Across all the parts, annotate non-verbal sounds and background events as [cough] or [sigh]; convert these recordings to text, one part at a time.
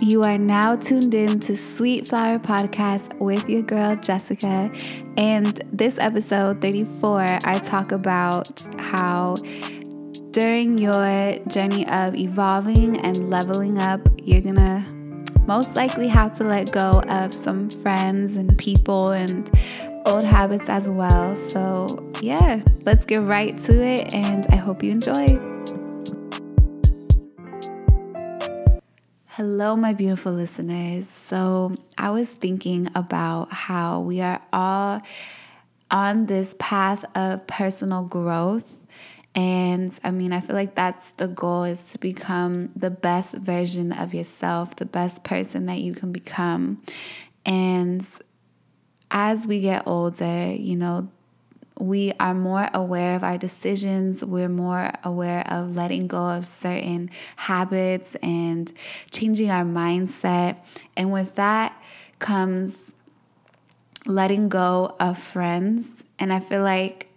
You are now tuned in to Sweet Flower Podcast with your girl Jessica. And this episode 34, I talk about how during your journey of evolving and leveling up, you're gonna most likely have to let go of some friends and people and old habits as well. So, yeah, let's get right to it, and I hope you enjoy. Hello, my beautiful listeners. So, I was thinking about how we are all on this path of personal growth. And I mean, I feel like that's the goal is to become the best version of yourself, the best person that you can become. And as we get older, you know, we are more aware of our decisions. We're more aware of letting go of certain habits and changing our mindset. And with that comes letting go of friends. And I feel like,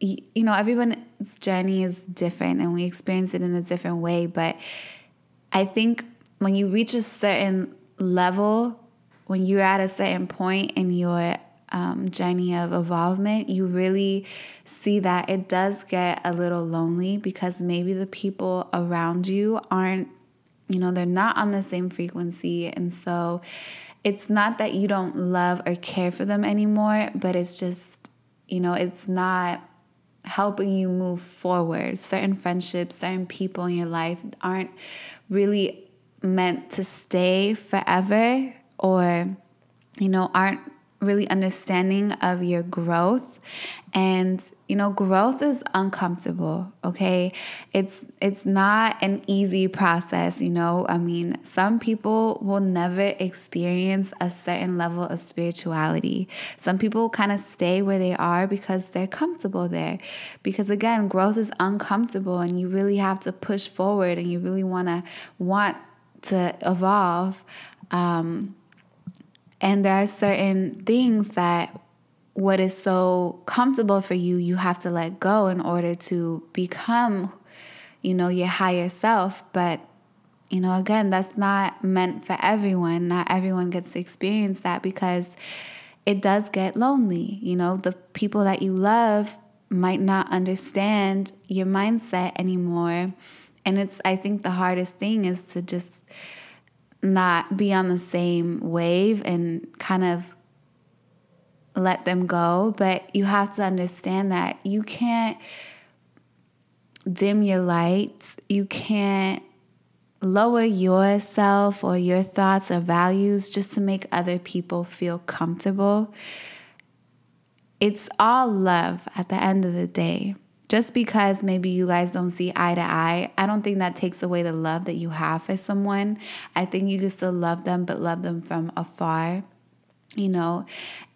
you know, everyone's journey is different and we experience it in a different way. But I think when you reach a certain level, when you're at a certain point in your um, journey of evolvement, you really see that it does get a little lonely because maybe the people around you aren't, you know, they're not on the same frequency. And so it's not that you don't love or care for them anymore, but it's just, you know, it's not helping you move forward. Certain friendships, certain people in your life aren't really meant to stay forever or, you know, aren't really understanding of your growth. And you know growth is uncomfortable okay? It's it's not an easy process you know? I mean some people will never experience a certain level of spirituality. Some people kind of stay where they are because they're comfortable there. Because again growth is uncomfortable and you really have to push forward and you really want to want to evolve um, and there are certain things that what is so comfortable for you, you have to let go in order to become, you know, your higher self. But, you know, again, that's not meant for everyone. Not everyone gets to experience that because it does get lonely. You know, the people that you love might not understand your mindset anymore. And it's, I think, the hardest thing is to just not be on the same wave and kind of let them go. But you have to understand that you can't dim your lights. You can't lower yourself or your thoughts or values just to make other people feel comfortable. It's all love at the end of the day just because maybe you guys don't see eye to eye, I don't think that takes away the love that you have for someone. I think you can still love them, but love them from afar, you know.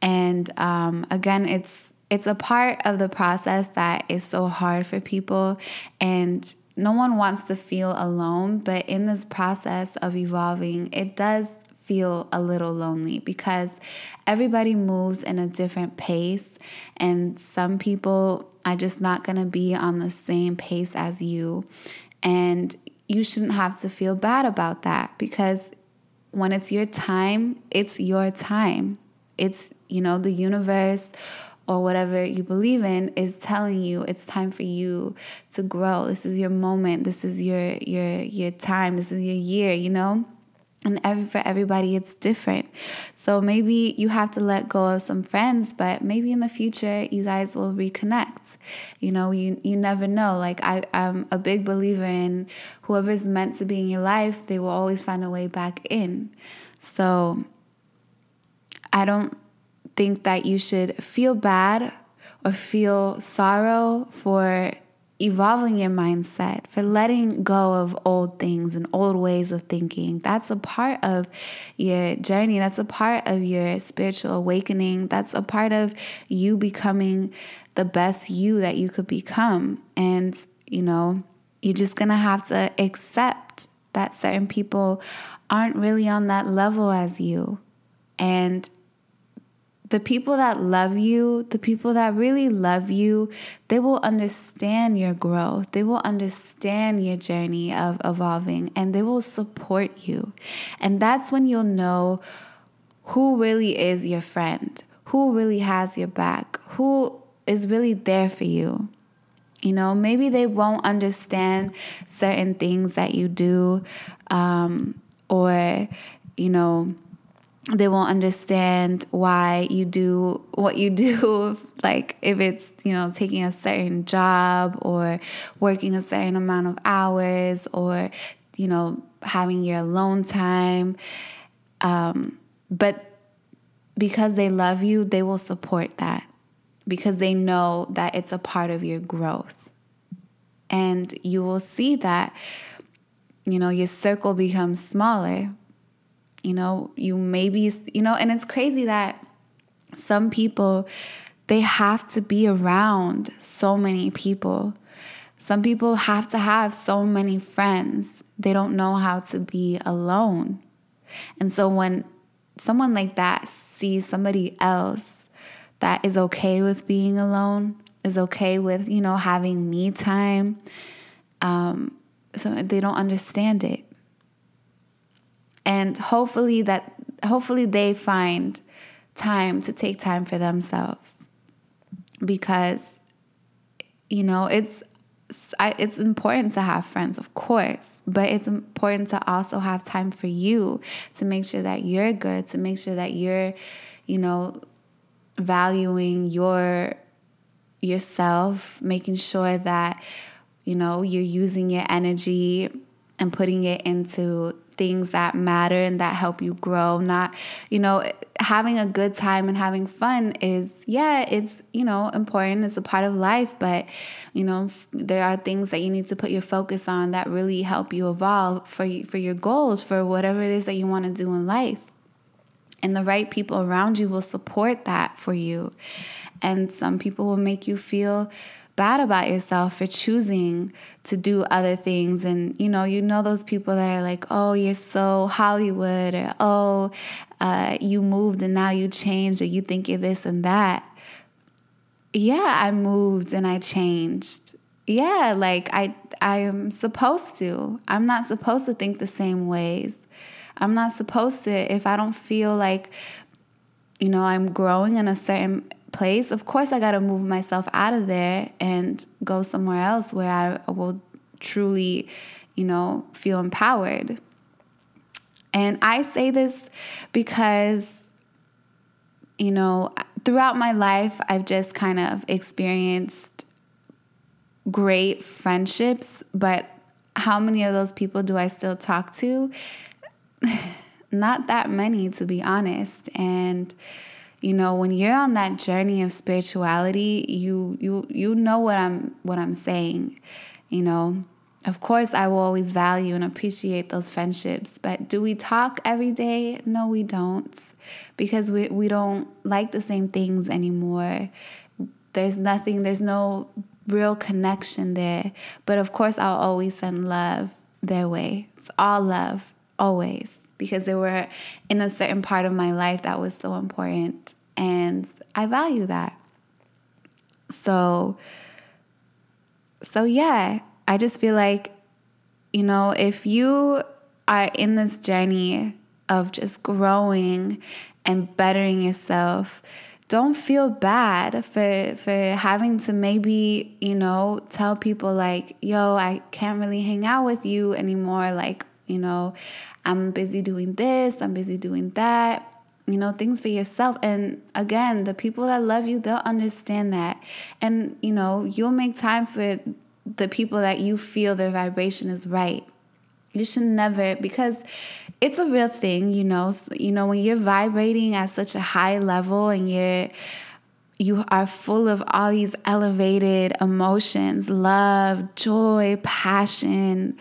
And um, again, it's it's a part of the process that is so hard for people, and no one wants to feel alone. But in this process of evolving, it does feel a little lonely because everybody moves in a different pace, and some people are just not going to be on the same pace as you. And you shouldn't have to feel bad about that because when it's your time, it's your time. It's, you know, the universe or whatever you believe in is telling you it's time for you to grow. This is your moment. This is your your your time. This is your year, you know? And every, for everybody it's different. So maybe you have to let go of some friends but maybe in the future you guys will reconnect. You know you, you never know. Like I, i'm a big believer in whoever's meant to be in your life they will always find a way back in. So i don't think that you should feel bad or feel sorrow for evolving your mindset, for letting go of old things and old ways of thinking. That's a part of your journey. That's a part of your spiritual awakening. That's a part of you becoming the best you that you could become. And, you know, you're just going to have to accept that certain people aren't really on that level as you. And the people that love you, the people that really love you, they will understand your growth. They will understand your journey of evolving and they will support you. And that's when you'll know who really is your friend, who really has your back, who is really there for you. You know, maybe they won't understand certain things that you do, um, or, you know, they won't understand why you do what you [laughs] do like if it's you know taking a certain job or working a certain amount of hours or you know having your alone time. Um, but because they love you they will support that because they know that it's a part of your growth. And you will see that you know your circle becomes smaller you know, you maybe, you know, and it's crazy that some people, they have to be around so many people. Some people have to have so many friends. They don't know how to be alone. And so when someone like that sees somebody else that is okay with being alone, is okay with, you know, having me time, um, so they don't understand it and hopefully that hopefully they find time to take time for themselves. Because you know it's it's important to have friends of course but it's important to also have time for you to make sure that you're good to make sure that you're you know valuing your yourself making sure that you know you're using your energy and putting it into things that matter and that help you grow not you know having a good time and having fun is yeah it's you know important it's a part of life but you know there are things that you need to put your focus on that really help you evolve for for your goals for whatever it is that you want to do in life. And the right people around you will support that for you. And some people will make you feel bad about yourself for choosing to do other things. And you know, you know those people that are like, oh, you're so Hollywood, or oh, uh, you moved and now you changed, or you think you're this and that. Yeah, I moved and I changed. Yeah, like I I am supposed to. I'm not supposed to think the same ways. I'm not supposed to if I don't feel like you know, I'm growing in a certain place, of course I got to move myself out of there and go somewhere else where I will truly, you know, feel empowered. And I say this because, you know, throughout my life, I've just kind of experienced great friendships, but how many of those people do I still talk to? [laughs] Not that many, to be honest. And, you know when you're on that journey of spirituality you you you know what i'm what i'm saying you know? Of course i will always value and appreciate those friendships but do we talk every day? No we don't because we, we don't like the same things anymore. There's nothing there's no real connection there but of course i'll always send love their way. It's all love always because they were in a certain part of my life that was so important. And I value that. So, so yeah, I just feel like, you know, if you are in this journey of just growing and bettering yourself, don't feel bad for for having to maybe you know tell people like yo i can't really hang out with you anymore like you know I'm busy doing this, I'm busy doing that. You know, things for yourself. And again, the people that love you, they'll understand that. And, you know, you'll make time for the people that you feel their vibration is right. You should never, because it's a real thing, you know. You know, when you're vibrating at such a high level and you're you are full of all these elevated emotions love, joy, passion,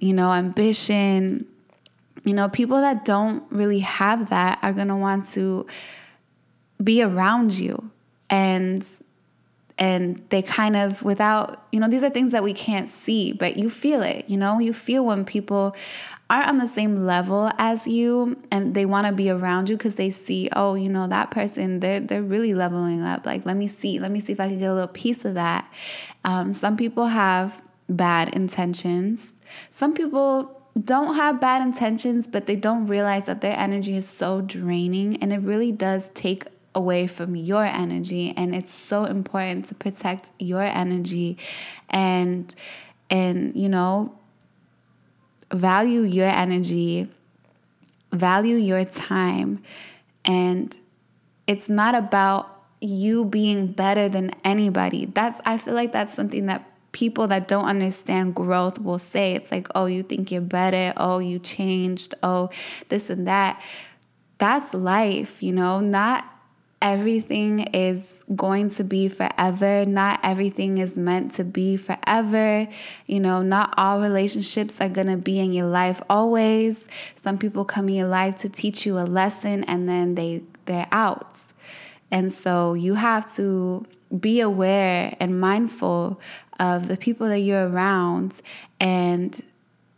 you know, ambition, you know, people that don't really have that are going to want to be around you. And and they kind of without you know these are things that we can't see but you feel it you know? You feel when people aren't on the same level as you and they want to be around you because they see oh you know that person they're, they're really leveling up. Like let me see let me see if i can get a little piece of that. Um, some people have bad intentions. Some people don't have bad intentions but they don't realize that their energy is so draining and it really does take away from your energy and it's so important to protect your energy and and you know value your energy value your time. And it's not about you being better than anybody. That's i feel like that's something that people that don't understand growth will say. It's like oh you think you're better. Oh you changed. Oh this and that. That's life you know? Not everything is going to be forever. Not everything is meant to be forever. You know, not all relationships are going to be in your life always. Some people come in your life to teach you a lesson and then they they're out. And so you have to be aware and mindful of the people that you're around and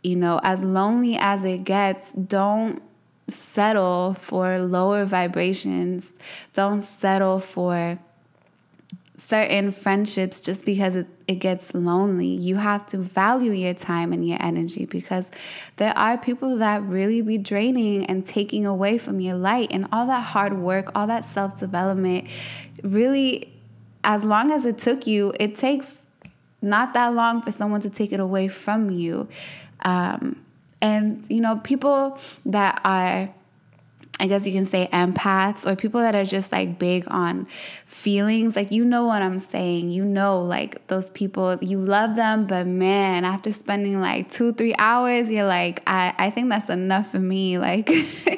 you know, as lonely as it gets, don't settle for lower vibrations. Don't settle for certain friendships just because it, it gets lonely. You have to value your time and your energy because there are people that really be draining and taking away from your light and all that hard work, all that self development. Really, as long as it took you, it takes not that long for someone to take it away from you. Um, and, you know, people that are I guess you can say empaths or people that are just like big on feelings. Like, you know what I'm saying. You know, like those people, you love them, but man, after spending like two, three hours, you're like, I, I think that's enough for me. Like,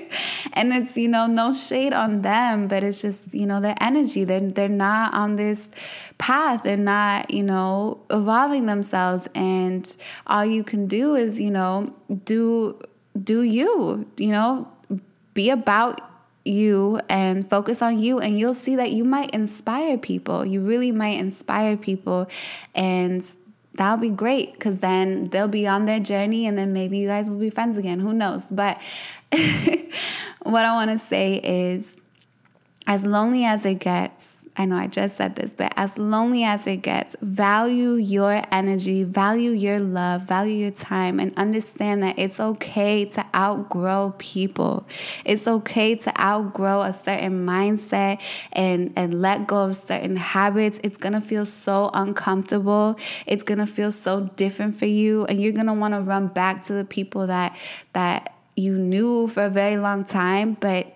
[laughs] and it's, you know, no shade on them, but it's just, you know, their energy. They're, they're not on this path. They're not, you know, evolving themselves. And all you can do is, you know, do do you, you know, be about you and focus on you and you'll see that you might inspire people you really might inspire people and that'll be great because then they'll be on their journey and then maybe you guys will be friends again who knows but [laughs] what i want to say is as lonely as it gets I know I just said this, but as lonely as it gets, value your energy, value your love, value your time, and understand that it's okay to outgrow people. It's okay to outgrow a certain mindset and, and let go of certain habits. It's gonna feel so uncomfortable. It's gonna feel so different for you, and you're gonna wanna run back to the people that that you knew for a very long time, but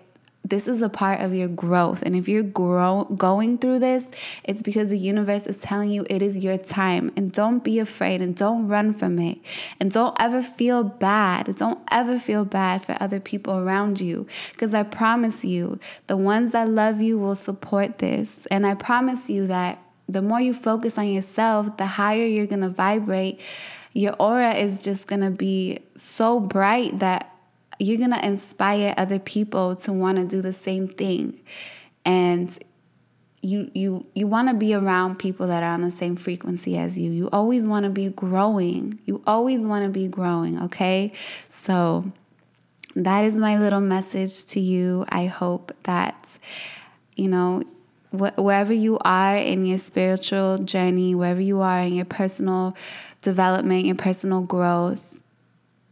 this is a part of your growth. And if you're grow- going through this, it's because the universe is telling you it is your time. And don't be afraid and don't run from it. And don't ever feel bad. Don't ever feel bad for other people around you. Because I promise you, the ones that love you will support this. And I promise you that the more you focus on yourself, the higher you're going to vibrate. Your aura is just going to be so bright that you're going to inspire other people to want to do the same thing. And you you you want to be around people that are on the same frequency as you. You always want to be growing. You always want to be growing, okay? So that is my little message to you. I hope that you know wh- wherever you are in your spiritual journey, wherever you are in your personal development, your personal growth,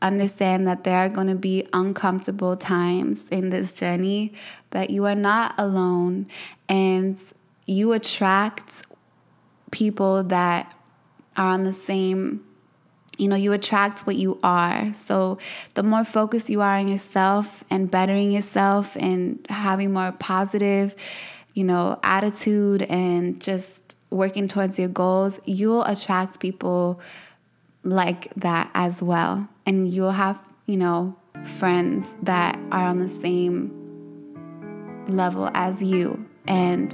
understand that there are going to be uncomfortable times in this journey, but you are not alone and you attract people that are on the same you know, you attract what you are. So, the more focused you are on yourself and bettering yourself and having more positive, you know, attitude and just working towards your goals, you'll attract people like that as well. And you'll have, you know, friends that are on the same level as you. And,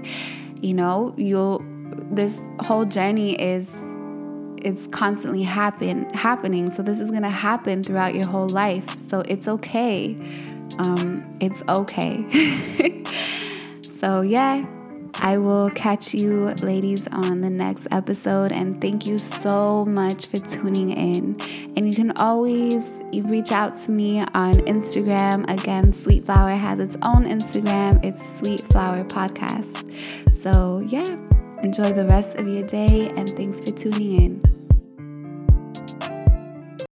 you know, you'll, this whole journey is it's constantly happen happening. So this is to happen throughout your whole life. So it's okay. Um, it's okay. [laughs] So yeah I will catch you, ladies, on the next episode. And thank you so much for tuning in. And you can always reach out to me on Instagram. Again, Sweet Flower has its own Instagram, it's Sweet Flower Podcast. So, yeah, enjoy the rest of your day and thanks for tuning in.